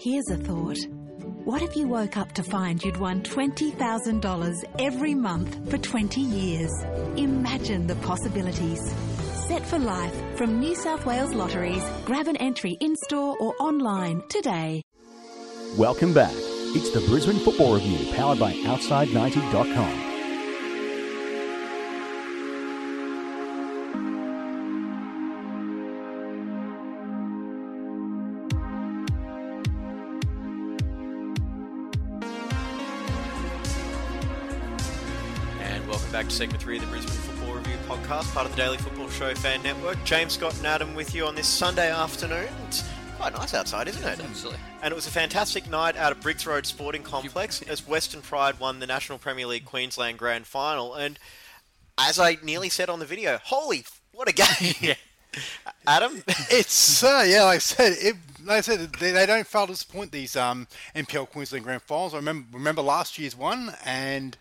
Here's a thought. What if you woke up to find you'd won $20,000 every month for 20 years? Imagine the possibilities. Set for life from New South Wales Lotteries. Grab an entry in store or online today. Welcome back. It's the Brisbane Football Review powered by Outside90.com. welcome back to segment three of the Brisbane Football Review podcast, part of the Daily Football Show Fan Network. James Scott and Adam with you on this Sunday afternoon. It's quite nice outside, isn't it? Absolutely. And it was a fantastic night out at Briggs Road Sporting Complex as Western Pride won the National Premier League Queensland Grand Final. And as I nearly said on the video, holy, what a game! Adam, It's uh, yeah, like I said, it, like I said, they, they don't fail to disappoint these um, NPL Queensland Grand Finals. I remember remember last year's one, and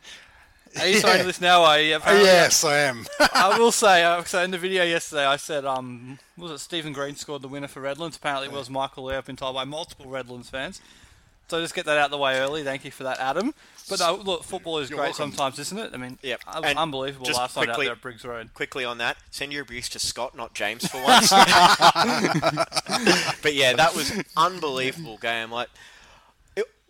Are you saying this now? Are you? Yes, I am. I will say, uh, so in the video yesterday, I said, um, was it Stephen Green scored the winner for Redlands? Apparently, it was Michael Lee. I've been told by multiple Redlands fans. So just get that out of the way early. Thank you for that, Adam. But no, look, football is You're great welcome. sometimes, isn't it? I mean, Yep. un- And unbelievable just last night out there at Briggs Road. quickly on that, send your abuse to Scott, not James, for once. but yeah, that was unbelievable game. Like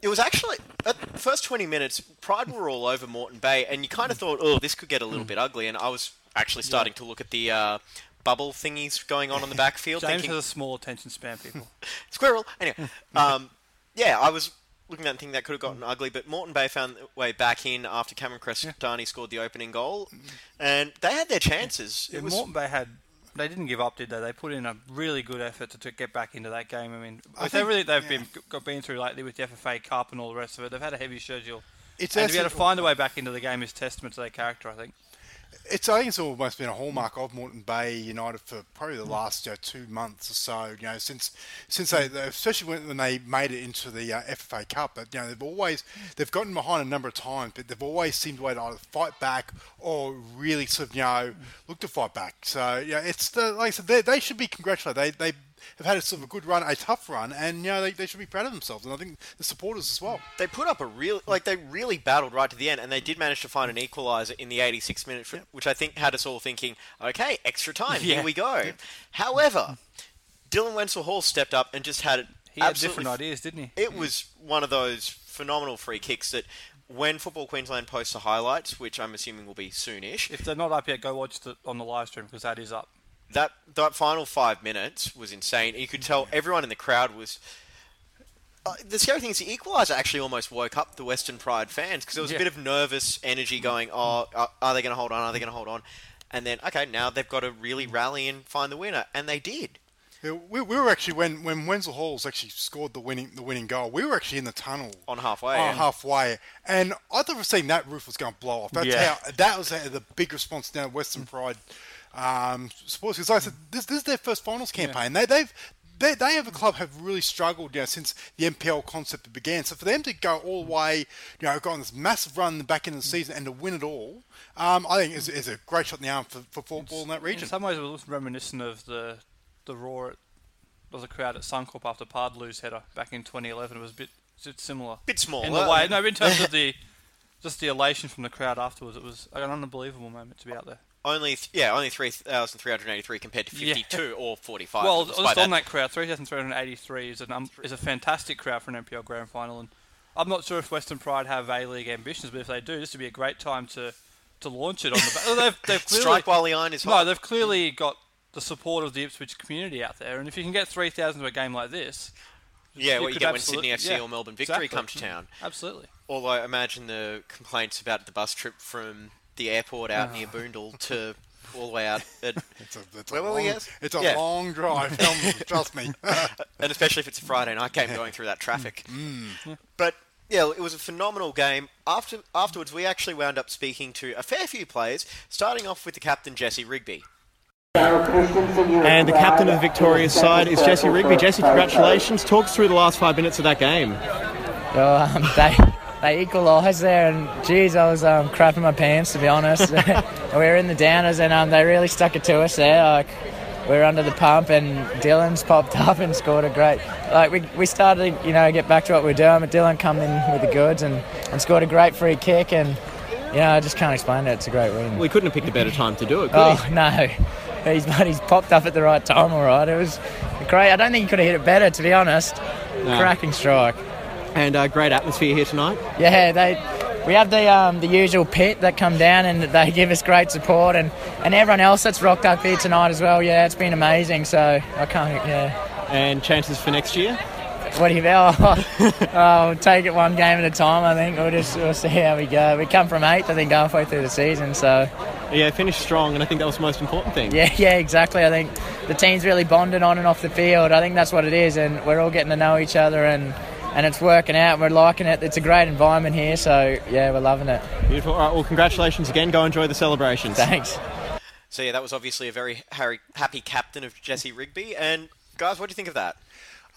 it, was actually at the first twenty minutes, Pride were all over Moreton Bay, and you kind of thought, oh, this could get a little bit ugly. And I was actually starting to look at the uh, bubble thingies going on on the backfield, James thinking has a small attention span, people. squirrel. Anyway, um, yeah, I was looking at and thinking that could have gotten ugly, but Moreton Bay found their way back in after Cameron Crestani scored the opening goal, and they had their chances. Yeah, was Moreton Bay had. They didn't give up, did they? They put in a really good effort to, to get back into that game. I mean, with think- everything they've yeah. been got been through lately with the FFA Cup and all the rest of it, they've had a heavy schedule. It's and to be able to find a way back into the game is testament to their character, I think. It's I think it's almost been a hallmark of Moreton Bay United for probably the last you know, two months or so. You know, since since they, especially when, they made it into the uh, FFA Cup, but you know they've always they've gotten behind a number of times, but they've always seemed to either fight back or really sort of you know look to fight back. So yeah, it's the like I said, they, they should be congratulated. They they have had a sort of a good run, a tough run, and you know they, they should be proud of themselves, and I think the supporters as well. they put up a real like they really battled right to the end, and they did manage to find an equaliser in the 86th minute, for, which I think had us all thinking, okay, extra time, Yeah. here we go. However, Dylan Wenzel Hall stepped up and just had it. He had different ideas, didn't he? It was one of those phenomenal free kicks that. When Football Queensland posts the highlights, which I'm assuming will be soonish, If they're not up yet, go watch it on the live stream because that is up. That that final five minutes was insane. You could tell everyone in the crowd was. Uh, the scary thing is the equaliser actually almost woke up the Western Pride fans because there was a bit of nervous energy going. Oh, are, are they going to hold on? Are they going to hold on? And then okay, now they've got to really rally and find the winner, and they did. Yeah, we, we were actually when when Wenzel Halls actually scored the winning the winning goal. We were actually in the tunnel On halfway, on yeah. halfway, and I thought seen that roof was going to blow off. That's Yeah. how that was uh, the big response down Western Pride um, sports. Because like I said this, this is their first finals campaign. They they've they, they have a club have really struggled you know, since the NPL concept began. So for them to go all the way, you know, go on this massive run in the back end of the season and to win it all, um, I think is, is a great shot in the arm for, for football in that region. In region. some ways, it was reminiscent of the the roar at, of the crowd at Suncorp after Paartalu's header back in 2011. It was a bit, bit similar. Bit smaller. In the way, no, in terms of the just the elation from the crowd afterwards, it was an unbelievable moment to be out there. Only th- yeah, only three thousand three hundred eighty-three compared to Yeah. fifty-two or forty-five. Well, just on that. that crowd, 3,383 is, an, um, is a fantastic crowd for an NPL Grand Final, and I'm not sure if Western Pride have A League ambitions, but if they do, this would be a great time to, to launch it on the. Ba- they've, they've clearly, strike while the iron is hot. No, they've clearly got the support of the Ipswich community out there, and if you can get 3,000 to a game like this, yeah, what you get when Sydney FC yeah, or Melbourne Victory exactly. come to town. Absolutely. Although I imagine the complaints about the bus trip from the airport out Ah. near Boondall to all the way out, at, It's a, it's Where a were long, we, yes? It's a Yeah. long drive. trust me. and especially if it's a Friday night game going through that traffic. But yeah, it was a phenomenal game. After afterwards, we actually wound up speaking to a fair few players, starting off with the captain Jesse Rigby. And the captain of the Victoria's side is Jesse Rigby. Jesse, congratulations. Talk us through the last five minutes of that game. Well, um, they they equalised there, and geez, I was um, crapping my pants to be honest. we were in the downers, and um, they really stuck it to us there. Like we were under the pump, and Dylan's popped up and scored a great. Like we, we started, you know, get back to what we are doing. But Dylan come in with the goods and, and scored a great free kick, and you know, I just can't explain it. It's a great win. We couldn't have picked a better time to do it, could oh he? no, he's but he's popped up at the right time. All right, it was great. I don't think he could have hit it better, to be honest. No. Cracking strike. And uh, great atmosphere here tonight. Yeah, they. We have the um, the usual pit that come down and they give us great support and, and everyone else that's rocked up here tonight as well. Yeah, it's been amazing. So I can't. Yeah. And chances for next year? What do you oh, we'll take it one game at a time. I think we'll just we'll see how we go. We come from eighth, I think, halfway through the season. So Yeah, finished strong, and I think that was the most important thing. yeah, yeah, exactly. I think the team's really bonded on and off the field. I think that's what it is, and we're all getting to know each other and. And it's working out. We're liking it. It's a great environment here, so yeah, we're loving it. Beautiful. All right, well, congratulations again. Go enjoy the celebrations. Thanks. So yeah, that was obviously a very Harry, happy captain of Jesse Rigby. And guys, what do you think of that?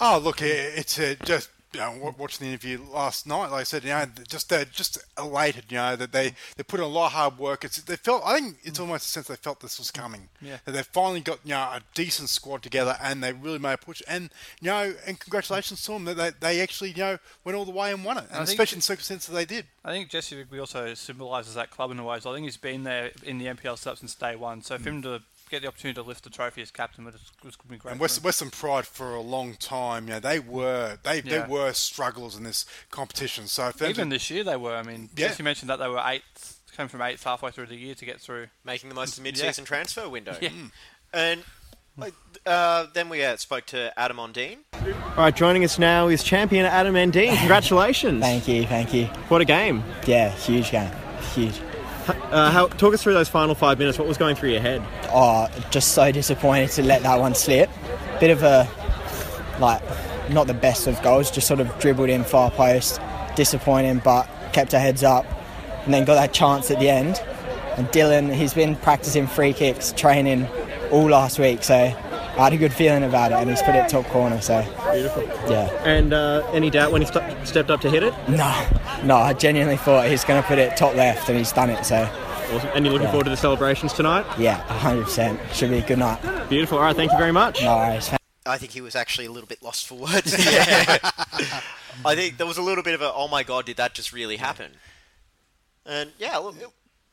Oh, look, it's uh, just you know, watching the interview last night. Like I said, you know, just uh, just elated. You know that they they put in a lot of hard work. It's they felt. I think it's almost a sense they felt this was coming. Yeah. That they finally got you know a decent squad together and they really made a push. And you know, and congratulations to them that they, they actually you know went all the way and won it. And think- especially in the circumstances they did. I think Jesse Rigby also symbolises that club in a way. So I think he's been there in the NPL setup since day one. So for him to get the opportunity to lift the trophy as captain was, was going to be great. And for West, him. Western Pride for a long time, you know, they were they, Yeah. they were strugglers in this competition. So for Even to- this year they were. I mean, Yeah. Jesse mentioned that they were eighth, came from eighth halfway through the year to get through. Making the most of the mid-season transfer window. Yeah. And like, uh, then we uh, spoke to Adam Ondine. All right, joining us now is champion Adam Endine. Congratulations. Thank you, thank you. What a game. Yeah, huge game. Huge. Uh, how, talk us through those final five minutes. What was going through your head? Oh, just so disappointed to let that one slip. Bit of a, like, not the best of goals, just sort of dribbled in far post. Disappointing, but kept our heads up. And then got that chance at the end. And Dylan, he's been practicing free kicks, training all last week, so I had a good feeling about it, and he's put it top corner, so Beautiful. yeah. And uh, any doubt when he st- stepped up to hit it? No, no, I genuinely thought he's going to put it top left, and he's done it, so Awesome. And you're looking Yeah. forward to the celebrations tonight? yeah, 100%. Should be a good night. Beautiful. All right, thank you very much. No worries. I think he was actually a little bit lost for words. I think there was a little bit of a, oh my god, did that just really happen? And yeah, look, it,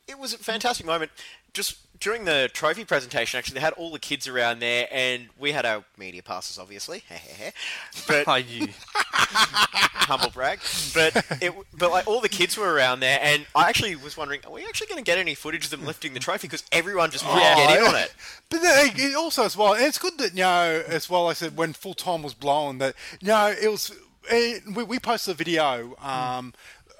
it was a fantastic moment. Just during the trophy presentation, actually, they had all the kids around there, and we had our media passes, obviously. but Oh, you. humble brag. But it, but like all the kids were around there, and I actually was wondering, are we actually going to get any footage of them lifting the trophy? Because everyone just wanted to get in on it. But then, it also as well, and it's good that you know as well. I said when full time was blown that you know it was. eh, we, we posted a video um,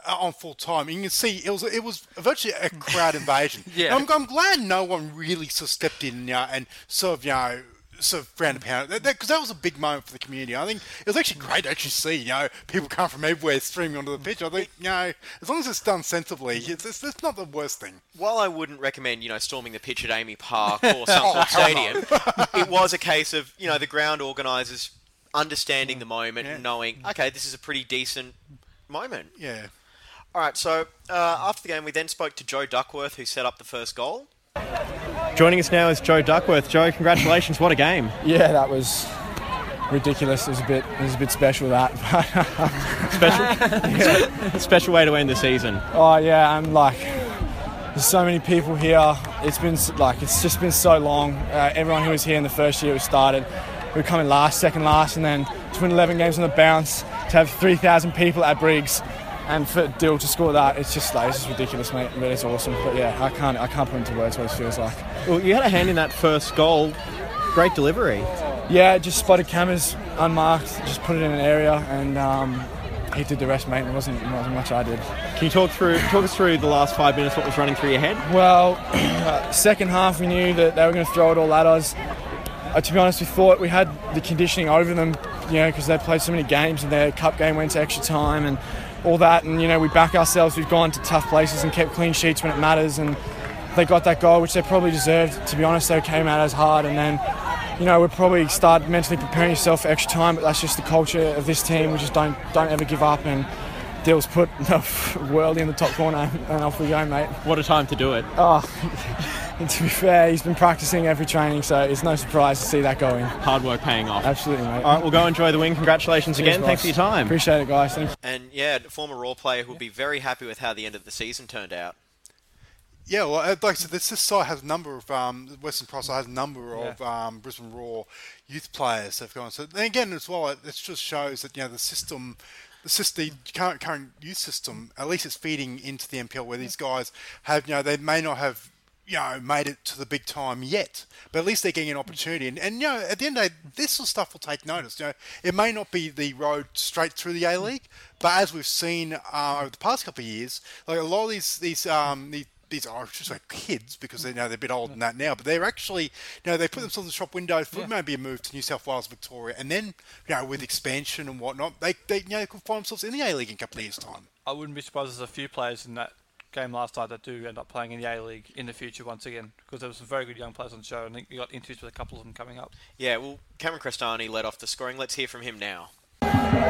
Uh, on full time. and You can see it was it was virtually a crowd invasion. Yeah. I'm, I'm glad no one really sort of stepped in you know, and sort of you know. Sort of round a pound because that, 'cause that was a big moment for the community. I think it was actually great to actually see you know people come from everywhere streaming onto the pitch. I think you know as long as it's done sensibly, it's, it's, it's not the worst thing. While I wouldn't recommend, you know, storming the pitch at AAMI Park or Suncorp Oh, hell Stadium, it was a case of, you know, the ground organisers understanding the moment and knowing, okay, this is a pretty decent moment. Yeah. All right, so uh, after the game, we then spoke to Joe Duckworth, who set up the first goal. Joining us now is Joe Duckworth. Joe, congratulations. What a game. Yeah, that was ridiculous. It was a bit, it was a bit special that. Special, special way to end the season. oh yeah, I'm like, there's so many people here. It's been like, it's just been so long. Uh, everyone who was here in the first year we started, we were coming last, second last, and then to win 11 games on the bounce, to have 3,000 people at Briggs, and for Dill to score that, it's just like, it's just ridiculous, mate. But it's awesome. But yeah, I can't, I can't put into words what it feels like. Well, you had a hand in that first goal. Great delivery. Yeah, just spotted cameras unmarked, just put it in an area, and um, he did the rest, mate. It wasn't, it wasn't much I did. Can you talk through talk us through the last five minutes? What was running through your head? Well, uh, second half we knew that they were going to throw it all at us. Uh, to be honest, we thought we had the conditioning over them, you know, because they played so many games and their cup game went to extra time and all that. And you know, we back ourselves. We've gone to tough places and kept clean sheets when it matters. And they got that goal, which they probably deserved. To be honest, they came out as hard. And then, you know, we probably start mentally preparing yourself for extra time. But that's just the culture of this team. We just don't don't ever give up. And Dill's put the world in the top corner, and off we go, mate. What a time to do it. Oh, and to be fair, he's been practicing every training, so it's no surprise to see that going. Hard work paying off. Absolutely, mate. All right, we'll go enjoy the win. Congratulations Cheers, again. Thanks for your time. Appreciate it, guys. Thank you. And yeah, former Roar player who will be very happy with how the end of the season turned out. Yeah, well, uh, like I said, this, this side has a number of um, Western Cross has a number of um, Brisbane Roar youth players that have gone. So and again, as well, it, it just shows that you know the system, the system, the current current youth system, at least it's feeding into the NPL where these guys have, you know, they may not have. You know, made it to the big time yet, but at least they're getting an opportunity. And, and you know, at the end of the day, this sort of stuff will take notice. You know, it may not be the road straight through the A League, but as we've seen uh, over the past couple of years, like a lot of these these um, these these are just like kids because they you know they're a bit older than that now, but they're actually you know they put themselves in the shop window for maybe a move to New South Wales, Victoria, and then you know with expansion and whatnot, they they you know they could find themselves in the A League in a couple of years' time. I wouldn't be surprised there's a few players in that game last night that do end up playing in the A League in the future once again because there were some very good young players on the show. and I think you got interviews with a couple of them coming up. Yeah, well, Cameron Crestani led off the scoring. Let's hear from him now.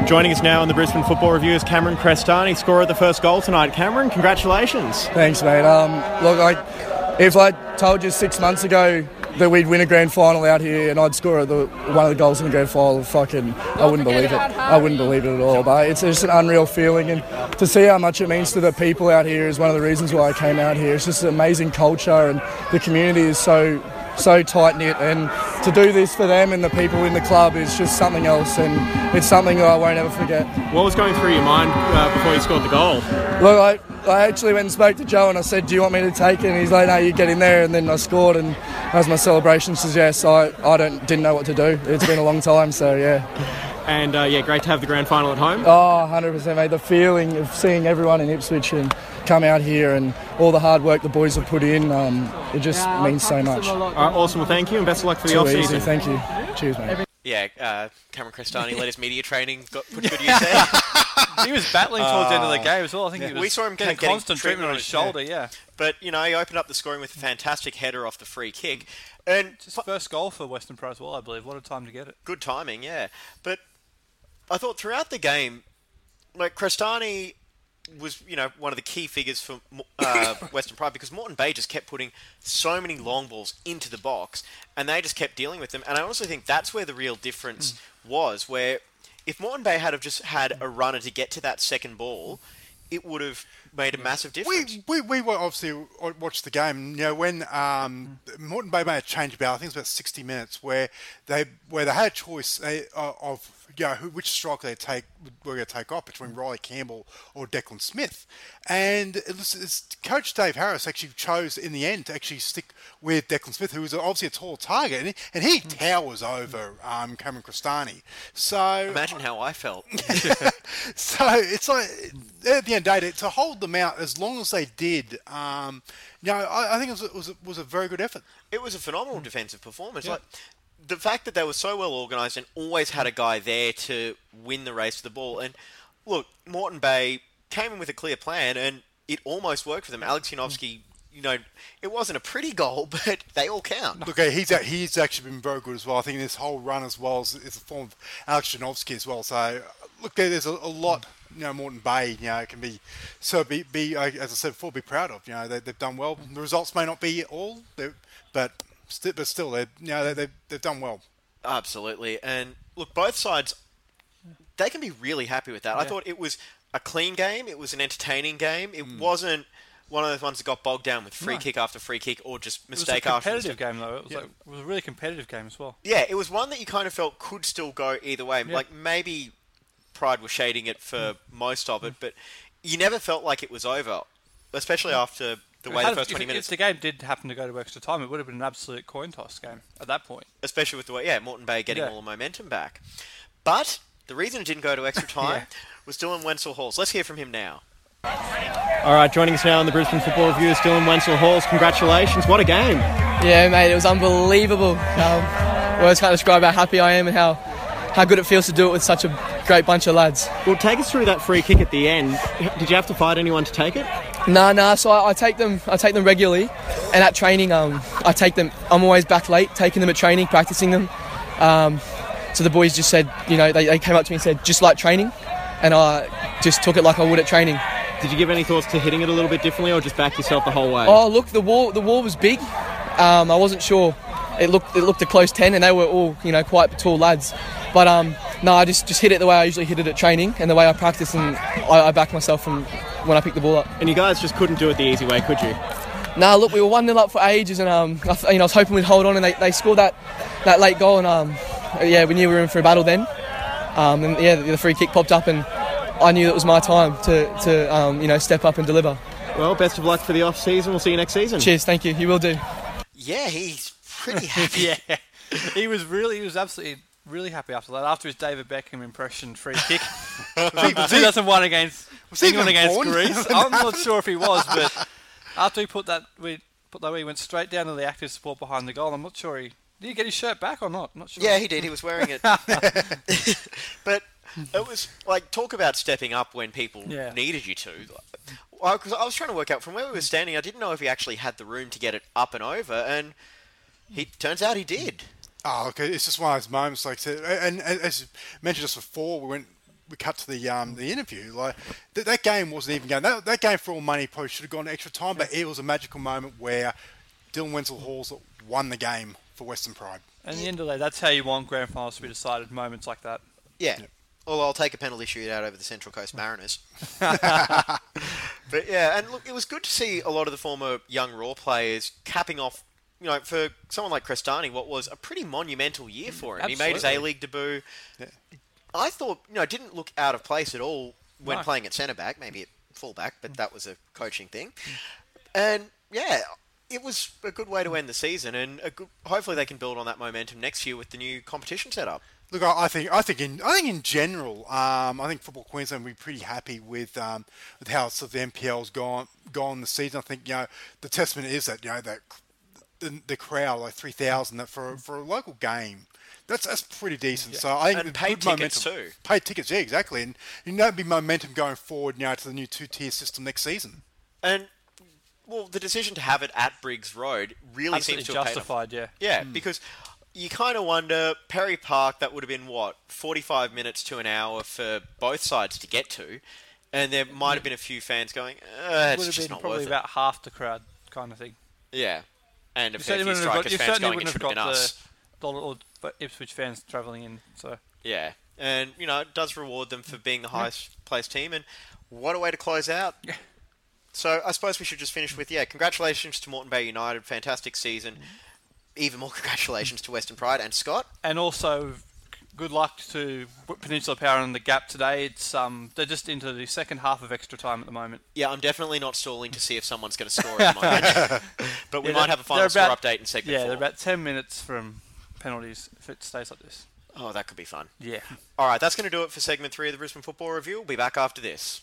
Joining us now on the Brisbane Football Review is Cameron Crestani, scorer of the first goal tonight. Cameron, congratulations. Thanks, mate. Um, look, I, if I told you six months ago that we'd win a grand final out here and I'd score the, one of the goals in the grand final, fucking, I wouldn't believe it. I wouldn't believe it at all. But it's just an unreal feeling, and to see how much it means to the people out here is one of the reasons why I came out here. It's just an amazing culture, and the community is so so tight knit, and to do this for them and the people in the club is just something else, and it's something that I won't ever forget. What was going through your mind uh, before you scored the goal? Look, I, I actually went and spoke to Joe and I said, Do you want me to take it? And he's like, No, you get in there. And then I scored, and as my celebration suggests, I, I don't, didn't know what to do. It's been a long time, so yeah. And uh, yeah, great to have the grand final at home. Oh, 100%, mate. The feeling of seeing everyone in Ipswich and come out here and all the hard work the boys have put in, um, it just means so much. All right, awesome. Well, thank you, and best of luck for the off season. thank you. Cheers, mate. Yeah, uh, Cameron Crestani led his media training, got put good use there. he was battling towards the end of the game as well. I think he was we saw him getting getting constant treatment on his shoulder. Yeah, But you know, he opened up the scoring with a fantastic header off the free kick, and it's his first goal for Western Pro as well, I believe. What a time to get it. good timing, yeah. But I thought throughout the game, like Crestani was, you know, one of the key figures for uh, Western Pride because Moreton Bay just kept putting so many long balls into the box, and they just kept dealing with them. And I also think that's where the real difference was, where if Moreton Bay had have just had a runner to get to that second ball, it would have made a massive difference. We, we, we obviously watched the game. You know, when um, Moreton Bay made a change about, I think it was about 60 minutes, where they where they had a choice uh, of you know, who, which striker they take were going to take off between Riley Campbell or Declan Smith. And it was, it's, Coach Dave Harris actually chose in the end to actually stick with Declan Smith, who was obviously a tall target, and he, and he towers over um, Cameron Crestani. So imagine how I felt. so it's like at the end of the day, to hold them out as long as they did, um, you know, I, I think it was, it was, a, was a very good effort. It was a phenomenal defensive performance. Like the fact that they were so well organised and always had a guy there to win the race for the ball. And look, Moreton Bay came in with a clear plan, and it almost worked for them. Alex Yanovsky, you know, it wasn't a pretty goal, but they all count. Look, uh, he's he's actually been very good as well. I think this whole run as well is, is a form of Alex Janovsky as well. So look, there's a, a lot. You know, Moreton Bay, you know, can be so be, be as I said before, be proud of. You know, they, they've done well. The results may not be all, but st- but still, they you know they, they've, they've done well. Absolutely, and look, both sides they can be really happy with that. I thought it was a clean game. It was an entertaining game. It Hmm. wasn't one of those ones that got bogged down with free No. kick after free kick or just It was a mistake after competitive mistake. game though. It was, Yeah. like, it was a really competitive game as well. Yeah, it was one that you kind of felt could still go either way. Yeah. Like maybe Pride was shading it for most of it, but you never felt like it was over, especially after the way the first if- twenty if, the game did happen to go to extra time, it would have been an absolute coin toss game at that point. especially with the way, yeah, Moreton Bay getting Yeah. all the momentum back. But the reason it didn't go to extra time Yeah. was Dylan Wenzel Halls. Let's hear from him now. All right, joining us now on the Brisbane Football Review is Dylan Wenzel Halls. Congratulations. What a game. Yeah, mate, it was unbelievable. Um, words can't describe how happy I am and how, how good it feels to do it with such a great bunch of lads. Well, take us through that free kick at the end. Did you have to fight anyone to take it? Nah, nah. So I, I take them. I take them regularly, and at training, um, I take them. I'm always back late, taking them at training, practicing them. Um, so the boys just said, you know, they, they came up to me and said, just like training, and I just took it like I would at training. Did you give any thoughts to hitting it a little bit differently, or just back yourself the whole way? Oh, look, the wall the wall was big. Um, I wasn't sure. It looked it looked a close ten, and they were all you know quite tall lads. But um, no, I just just hit it the way I usually hit it at training, and the way I practice, and I, I backed myself from when I picked the ball up. And you guys just couldn't do it the easy way, could you? Nah, look, we were one 0 up for ages, and um, I, you know, I was hoping we'd hold on, and they, they scored that that late goal, and um, yeah, we knew we were in for a battle then. Um, and yeah, the, the free kick popped up, and I knew it was my time to to um, you know step up and deliver. Well, best of luck for the off season. We'll see you next season. Cheers, thank you. You will do. Yeah, he's pretty happy. yeah, he was really, he was absolutely really happy after that. After his David Beckham impression free kick, was 2001 against was he England against born? Greece. I'm not sure if he was, but after he put that, we put that, he went straight down to the active support behind the goal. I'm not sure he did he get his shirt back or not. I'm not sure. Yeah, he did. He was wearing it. but it was like talk about stepping up when people Yeah. needed you to. Because I was trying to work out from where we were standing, I didn't know if he actually had the room to get it up and over, and he turns out he did. Oh, okay. It's just one of those moments, like I said, and, and as you mentioned just before, we went, we cut to the um, the interview. Like that, that game wasn't even going. That, that game for all money probably should have gone extra time, but it was a magical moment where Dylan Wenzel Halls won the game for Western Pride. And at the end of the day, that's how you want grand finals to be decided. Moments like that. Yeah. Well, I'll take a penalty shootout over the Central Coast Mariners. but yeah, and look, it was good to see a lot of the former young Roar players capping off. You know, for someone like Crestani, what was a pretty monumental year for him. He made his A League debut. I thought, you know, it didn't look out of place at all when No. playing at centre back, maybe at full back, but that was a coaching thing. And yeah, it was a good way to end the season, and a good, hopefully they can build on that momentum next year with the new competition setup. Look, I I think I think in I think in general, um, I think Football Queensland will be pretty happy with um, with how sort of the NPL's gone gone this season. I think you know the testament is that you know that the, the crowd like three thousand for for a local game. That's that's pretty decent. So I think And with paid good tickets momentum, too. Paid tickets, yeah, exactly. And you know, there'll be momentum going forward, now to the new two tier system next season. And well, the decision to have it at Briggs Road really Absolutely seems to have paid off. justified. Yeah. Yeah, because you kind of wonder Perry Park. That would have been what forty-five minutes to an hour for both sides to get to, and there might have been a few fans going, uh, "It's would have just been not probably about half the crowd, kind of thing. Yeah, and a You fair certainly wouldn't have got, Strikers you fans going, "It wouldn't have got the us." Dollar or Ipswich fans travelling in. So Yeah, and you know it does reward them for being the highest placed team, and what a way to close out. So I suppose we should just finish with yeah, congratulations to Moreton Bay United, fantastic season. Mm-hmm. Even more congratulations to Western Pride and Scott. and also good luck to Peninsula Power and the Gap today. It's um they're just into the second half of extra time at the moment. Yeah, I'm definitely not stalling to see if someone's going to score at the moment. but we Yeah, might have a final they're score about- update in segment Yeah, four. they're about ten minutes from penalties if it stays like this. Oh, that could be fun. Yeah. All right, that's going to do it for segment three of the Brisbane Football Review. We'll be back after this.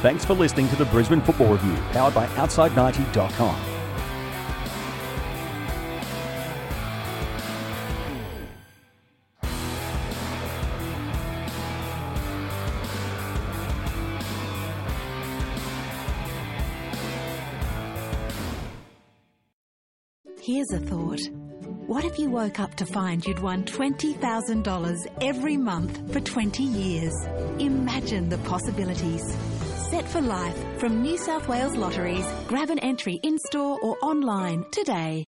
Thanks for listening to the Brisbane Football Review, powered by Outside90.com. Here's a thought. What if you woke up to find you'd won $20,000 every month for 20 years? Imagine the possibilities. Set for life from New South Wales Lotteries. Grab an entry in store or online today.